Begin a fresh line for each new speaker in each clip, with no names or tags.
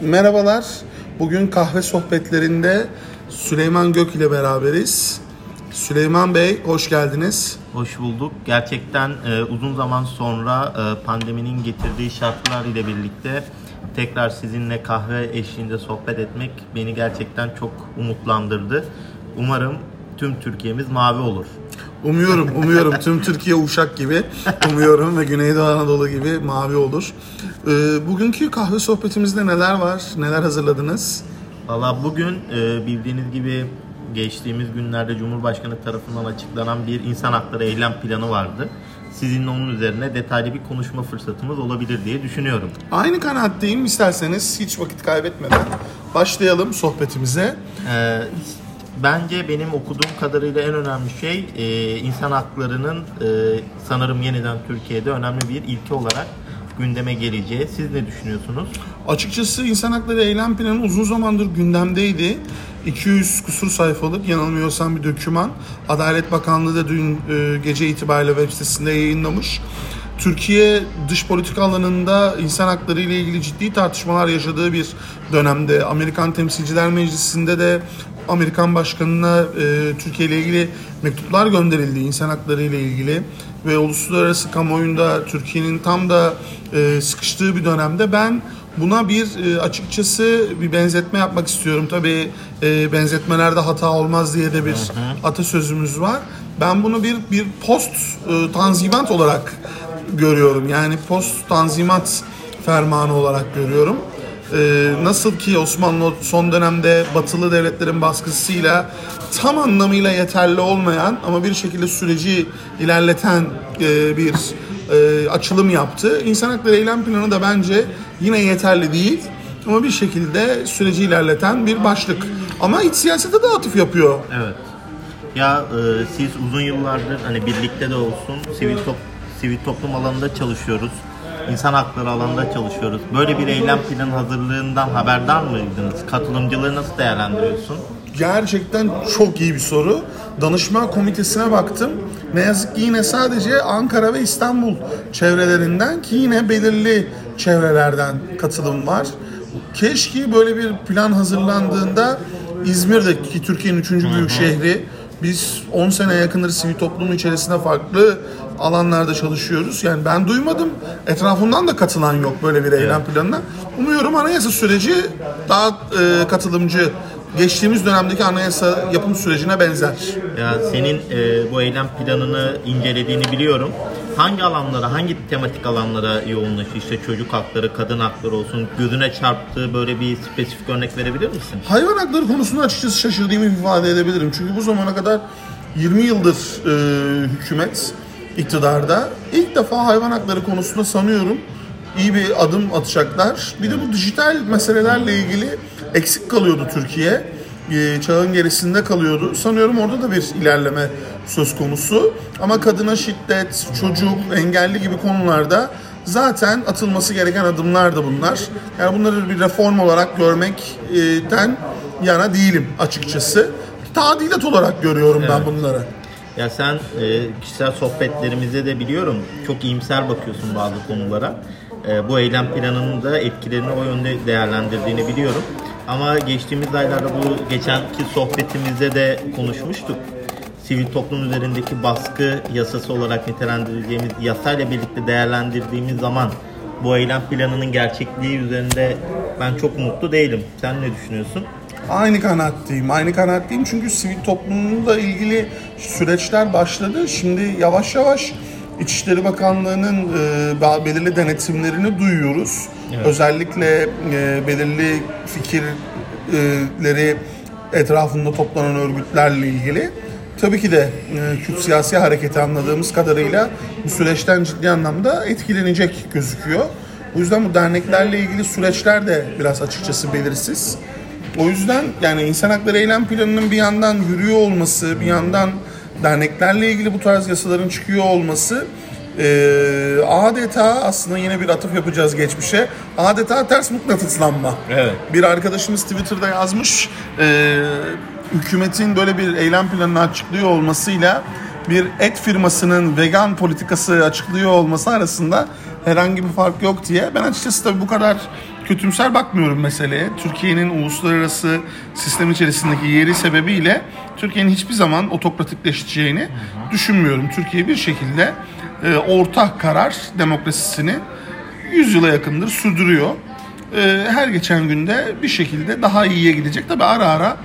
Merhabalar. Bugün kahve sohbetlerinde Süleyman Gök ile beraberiz. Süleyman Bey hoş geldiniz.
Hoş bulduk. Gerçekten e, uzun zaman sonra e, pandeminin getirdiği şartlar ile birlikte tekrar sizinle kahve eşliğinde sohbet etmek beni gerçekten çok umutlandırdı. Umarım tüm Türkiye'miz mavi olur.
Umuyorum, umuyorum tüm Türkiye Uşak gibi umuyorum ve Güneydoğu Anadolu gibi mavi olur. Ee, bugünkü kahve sohbetimizde neler var, neler hazırladınız?
Valla bugün e, bildiğiniz gibi geçtiğimiz günlerde Cumhurbaşkanı tarafından açıklanan bir insan hakları eylem planı vardı. Sizinle onun üzerine detaylı bir konuşma fırsatımız olabilir diye düşünüyorum.
Aynı kanaatteyim. İsterseniz hiç vakit kaybetmeden başlayalım sohbetimize.
Ee, bence benim okuduğum kadarıyla en önemli şey e, insan haklarının e, sanırım yeniden Türkiye'de önemli bir ilke olarak gündeme geleceği. Siz ne düşünüyorsunuz?
Açıkçası insan hakları eylem planı uzun zamandır gündemdeydi. 200 kusur sayfalık yanılmıyorsam bir döküman. Adalet Bakanlığı da dün e, gece itibariyle web sitesinde yayınlamış. Türkiye dış politika alanında insan hakları ile ilgili ciddi tartışmalar yaşadığı bir dönemde Amerikan Temsilciler Meclisi'nde de Amerikan Başkanı'na e, Türkiye ile ilgili mektuplar gönderildi insan hakları ile ilgili ve uluslararası kamuoyunda Türkiye'nin tam da e, sıkıştığı bir dönemde ben buna bir e, açıkçası bir benzetme yapmak istiyorum. Tabii e, benzetmelerde hata olmaz diye de bir atasözümüz var. Ben bunu bir bir post e, tanzimat olarak görüyorum. Yani post tanzimat fermanı olarak görüyorum. Ee, nasıl ki Osmanlı son dönemde batılı devletlerin baskısıyla tam anlamıyla yeterli olmayan ama bir şekilde süreci ilerleten e, bir e, açılım yaptı. İnsan Hakları Eylem Planı da bence yine yeterli değil ama bir şekilde süreci ilerleten bir başlık. Ama iç siyasete de atıf yapıyor.
Evet. Ya e, siz uzun yıllardır hani birlikte de olsun sivil top, sivil toplum alanında çalışıyoruz. İnsan hakları alanında çalışıyoruz. Böyle bir eylem planı hazırlığından haberdar mıydınız? Katılımcıları nasıl değerlendiriyorsun?
Gerçekten çok iyi bir soru. Danışma komitesine baktım. Ne yazık ki yine sadece Ankara ve İstanbul çevrelerinden ki yine belirli çevrelerden katılım var. Keşke böyle bir plan hazırlandığında İzmir'deki Türkiye'nin üçüncü büyük şehri biz 10 sene yakındır sivil toplumun içerisinde farklı alanlarda çalışıyoruz. Yani ben duymadım. Etrafından da katılan yok böyle bir eylem planına. Umuyorum anayasa süreci daha e, katılımcı geçtiğimiz dönemdeki anayasa yapım sürecine benzer.
Ya senin e, bu eylem planını incelediğini biliyorum. Hangi alanlara, hangi tematik alanlara yoğunlaşıyor? İşte çocuk hakları, kadın hakları olsun. Gözüne çarptığı böyle bir spesifik örnek verebilir misin?
Hayvan hakları konusunda açıkçası şaşırdığımı ifade edebilirim. Çünkü bu zamana kadar 20 yıldır e, hükümet iktidarda. İlk defa hayvan hakları konusunda sanıyorum iyi bir adım atacaklar. Bir de bu dijital meselelerle ilgili eksik kalıyordu Türkiye. E, çağın gerisinde kalıyordu. Sanıyorum orada da bir ilerleme söz konusu. Ama kadına şiddet, çocuk, engelli gibi konularda zaten atılması gereken adımlar da bunlar. Yani bunları bir reform olarak görmekten yana değilim açıkçası. Tadilat olarak görüyorum ben bunları.
Ya sen e, kişisel sohbetlerimizde de biliyorum çok iyimser bakıyorsun bazı konulara. E, bu eylem planının da etkilerini o yönde değerlendirdiğini biliyorum. Ama geçtiğimiz aylarda bu geçenki sohbetimizde de konuşmuştuk. Sivil toplum üzerindeki baskı yasası olarak nitelendireceğimiz yasayla birlikte değerlendirdiğimiz zaman bu eylem planının gerçekliği üzerinde ben çok umutlu değilim. Sen ne düşünüyorsun?
Aynı kanaatteyim. Aynı kanaatteyim çünkü sivil toplumla ilgili süreçler başladı. Şimdi yavaş yavaş İçişleri Bakanlığı'nın e, belirli denetimlerini duyuyoruz. Evet. Özellikle e, belirli fikirleri etrafında toplanan örgütlerle ilgili. Tabii ki de e, Kürt siyasi hareketi anladığımız kadarıyla bu süreçten ciddi anlamda etkilenecek gözüküyor. O yüzden bu derneklerle ilgili süreçler de biraz açıkçası belirsiz. O yüzden yani insan hakları eylem planının bir yandan yürüyor olması, bir yandan derneklerle ilgili bu tarz yasaların çıkıyor olması e, adeta aslında yine bir atıf yapacağız geçmişe. Adeta ters mıknatıslanma.
Evet.
Bir arkadaşımız Twitter'da yazmış. E, hükümetin böyle bir eylem planını açıklıyor olmasıyla bir et firmasının vegan politikası açıklıyor olması arasında herhangi bir fark yok diye ben açıkçası tabii bu kadar kötümser bakmıyorum meseleye. Türkiye'nin uluslararası sistem içerisindeki yeri sebebiyle Türkiye'nin hiçbir zaman otokratikleşeceğini düşünmüyorum. Türkiye bir şekilde e, orta karar demokrasisini 100 yıla yakındır sürdürüyor. E, her geçen günde bir şekilde daha iyiye gidecek. Tabi ara ara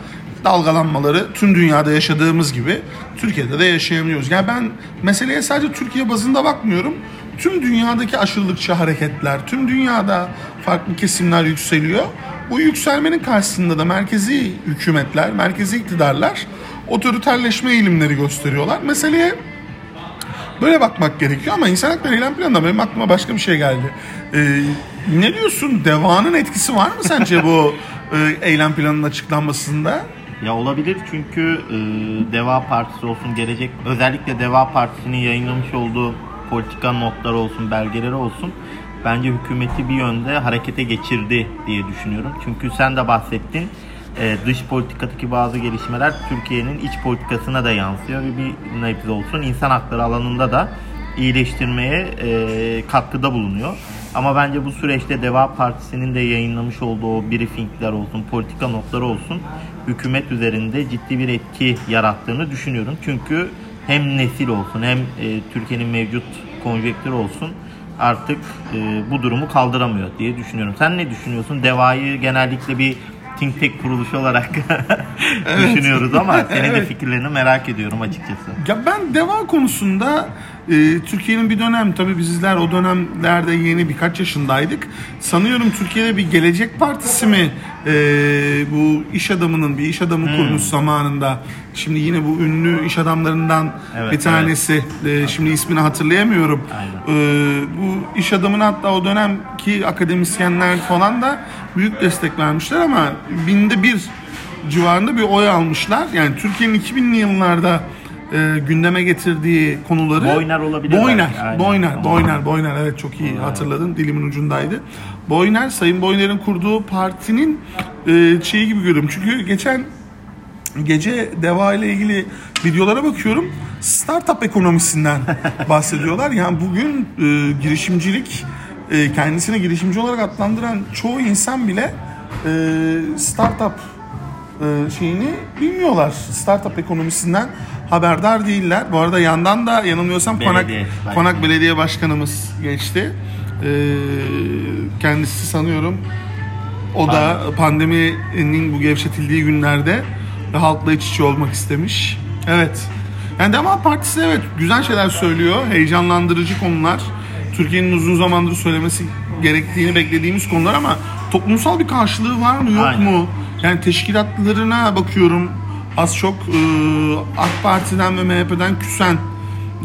dalgalanmaları tüm dünyada yaşadığımız gibi Türkiye'de de yaşayabiliyoruz. Yani ben meseleye sadece Türkiye bazında bakmıyorum. Tüm dünyadaki aşırılıkçı hareketler, tüm dünyada farklı kesimler yükseliyor. Bu yükselmenin karşısında da merkezi hükümetler, merkezi iktidarlar otoriterleşme eğilimleri gösteriyorlar. Meseleye böyle bakmak gerekiyor ama insan hakları eylem planında benim aklıma başka bir şey geldi. Ee, ne diyorsun? Devanın etkisi var mı sence bu e, eylem planının açıklanmasında?
Ya olabilir çünkü e, Deva Partisi olsun gelecek özellikle Deva Partisi'nin yayınlamış olduğu politika notları olsun belgeleri olsun bence hükümeti bir yönde harekete geçirdi diye düşünüyorum. Çünkü sen de bahsettin e, dış politikadaki bazı gelişmeler Türkiye'nin iç politikasına da yansıyor bir nebze olsun insan hakları alanında da iyileştirmeye e, katkıda bulunuyor. Ama bence bu süreçte Deva Partisi'nin de yayınlamış olduğu briefingler olsun, politika notları olsun hükümet üzerinde ciddi bir etki yarattığını düşünüyorum. Çünkü hem nesil olsun hem e, Türkiye'nin mevcut konjektürü olsun artık e, bu durumu kaldıramıyor diye düşünüyorum. Sen ne düşünüyorsun? Deva'yı genellikle bir think tank kuruluşu olarak evet. düşünüyoruz ama senin evet. de fikirlerini merak ediyorum açıkçası.
Ya ben deva konusunda e, Türkiye'nin bir dönem tabii bizler o dönemlerde yeni birkaç yaşındaydık. Sanıyorum Türkiye'de bir Gelecek Partisi mi e, bu iş adamının bir iş adamı hmm. kurmuş zamanında. Şimdi yine bu ünlü iş adamlarından evet, bir tanesi. Evet. E, şimdi ismini hatırlayamıyorum. E, bu iş adamına hatta o dönemki akademisyenler falan da büyük destek vermişler ama binde bir civarında bir oy almışlar. Yani Türkiye'nin 2000'li yıllarda e, gündeme getirdiği konuları
Boyner olabilir.
Boyner, belki. Boyner, Boyner, Boyner evet çok iyi hatırladın. Dilimin ucundaydı. Boyner, Sayın Boyner'in kurduğu partinin e, şeyi gibi görüyorum. Çünkü geçen gece Deva ile ilgili videolara bakıyorum. Startup ekonomisinden bahsediyorlar. Yani bugün e, girişimcilik e, kendisini girişimci olarak adlandıran çoğu insan bile e, startup e, şeyini bilmiyorlar. Startup ekonomisinden haberdar değiller. Bu arada yandan da yanılmıyorsam Belediye, Konak, Konak Belediye Başkanımız geçti. Ee, kendisi sanıyorum o da pandeminin bu gevşetildiği günlerde halkla iç içe olmak istemiş. Evet. Yani Deva Partisi evet güzel şeyler söylüyor. Heyecanlandırıcı konular. Türkiye'nin uzun zamandır söylemesi gerektiğini beklediğimiz konular ama toplumsal bir karşılığı var mı yok Aynen. mu? Yani teşkilatlarına bakıyorum az çok e, AK Parti'den ve MHP'den küsen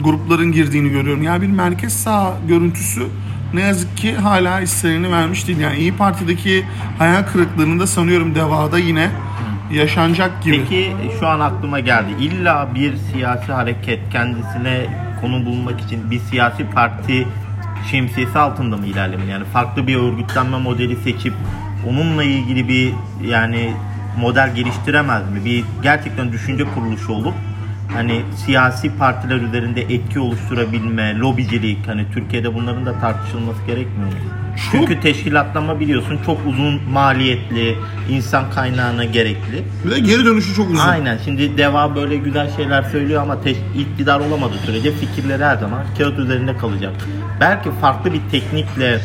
grupların girdiğini görüyorum. Yani bir merkez sağ görüntüsü ne yazık ki hala isterini vermiş değil. Yani İyi Parti'deki hayal kırıklığını da sanıyorum devada yine yaşanacak gibi.
Peki şu an aklıma geldi. İlla bir siyasi hareket kendisine konu bulmak için bir siyasi parti şemsiyesi altında mı ilerlemeli? Yani farklı bir örgütlenme modeli seçip onunla ilgili bir yani model geliştiremez mi? Bir gerçekten düşünce kuruluşu olup hani siyasi partiler üzerinde etki oluşturabilme, lobicilik hani Türkiye'de bunların da tartışılması gerekmiyor mu? Çünkü teşkilatlama biliyorsun çok uzun maliyetli, insan kaynağına gerekli.
Bir de geri dönüşü çok uzun.
Aynen. Şimdi Deva böyle güzel şeyler söylüyor ama teş- iktidar olamadığı sürece fikirleri her zaman kağıt üzerinde kalacak. Belki farklı bir teknikle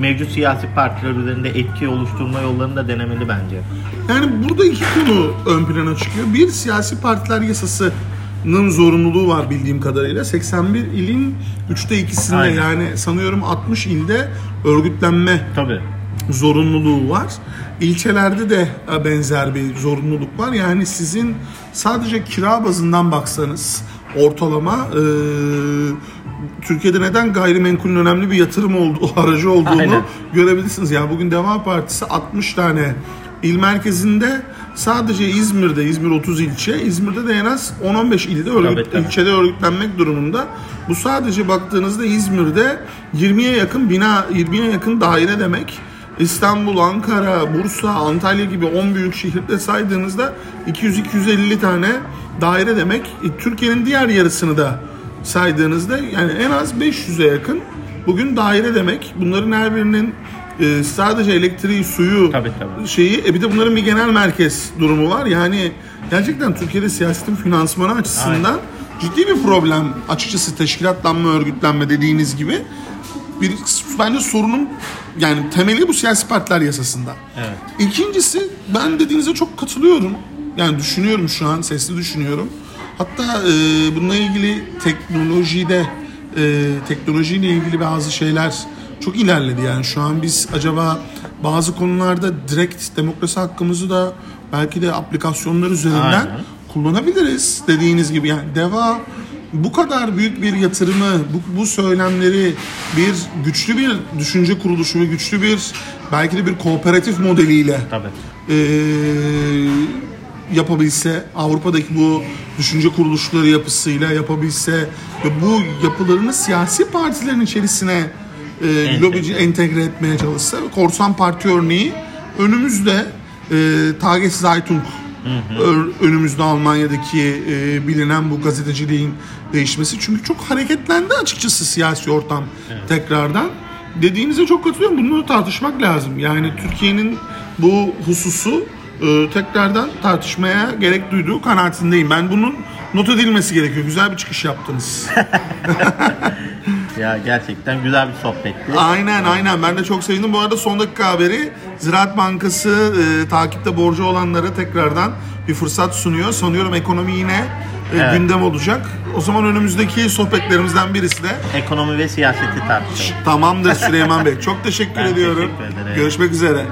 mevcut siyasi partiler üzerinde etki oluşturma yollarını da denemeli bence.
Yani burada iki konu ön plana çıkıyor. Bir siyasi partiler yasasının zorunluluğu var bildiğim kadarıyla. 81 ilin 3'te ikisinde Aynen. yani sanıyorum 60 ilde örgütlenme Tabii. zorunluluğu var. İlçelerde de benzer bir zorunluluk var. Yani sizin sadece kira bazından baksanız ortalama e, Türkiye'de neden gayrimenkulün önemli bir yatırım olduğu, aracı olduğunu Aynen. görebilirsiniz. Yani bugün Deva Partisi 60 tane il merkezinde sadece İzmir'de, İzmir 30 ilçe, İzmir'de de en az 10-15 ilde örgüt, tabii, ilçede örgütlenmek durumunda. Bu sadece baktığınızda İzmir'de 20'ye yakın bina, 20'ye yakın daire demek. İstanbul, Ankara, Bursa, Antalya gibi 10 büyük şehirde saydığınızda 200-250 tane daire demek. E, Türkiye'nin diğer yarısını da saydığınızda yani en az 500'e yakın bugün daire demek. Bunların her birinin e, sadece elektriği, suyu
Tabii, tabii.
şeyi e bir de bunların bir genel merkez durumu var. Yani gerçekten Türkiye'de siyasetin finansmanı açısından ciddi bir problem. Açıkçası teşkilatlanma, örgütlenme dediğiniz gibi bir bence sorunun yani temeli bu siyasi partiler yasasında.
Evet.
İkincisi ben dediğinize çok katılıyorum. Yani düşünüyorum şu an, sesli düşünüyorum. Hatta e, bununla ilgili teknolojide, e, teknolojiyle ilgili bazı şeyler çok ilerledi. Yani şu an biz acaba bazı konularda direkt demokrasi hakkımızı da belki de aplikasyonlar üzerinden
Aynen.
kullanabiliriz. Dediğiniz gibi yani deva bu kadar büyük bir yatırımı, bu, bu söylemleri bir güçlü bir düşünce kuruluşu ve güçlü bir belki de bir kooperatif modeliyle
Tabii.
eee, yapabilse, Avrupa'daki bu düşünce kuruluşları yapısıyla yapabilse ve bu yapılarını siyasi partilerin içerisine e, lobici entegre etmeye çalışsa, Korsan Parti örneği önümüzde e, Tage Zeitung önümüzde Almanya'daki e, bilinen bu gazeteciliğin değişmesi. Çünkü çok hareketlendi açıkçası siyasi ortam tekrardan. Dediğinize çok katılıyorum. Bunu tartışmak lazım. Yani Türkiye'nin bu hususu e, tekrardan tartışmaya gerek duyduğu kanaatindeyim. Ben bunun not edilmesi gerekiyor. Güzel bir çıkış yaptınız.
Ya gerçekten güzel bir sohbetti.
aynen aynen. Ben de çok sevindim. Bu arada son dakika haberi Ziraat Bankası e, takipte borcu olanlara tekrardan bir fırsat sunuyor. Sanıyorum ekonomi yine e,
Evet.
gündem olacak. O zaman önümüzdeki sohbetlerimizden birisi de
Ekonomi ve siyaseti tartışalım.
tamamdır Süleyman Bey. Çok teşekkür
Ben
ediyorum.
teşekkür ederim.
Görüşmek üzere.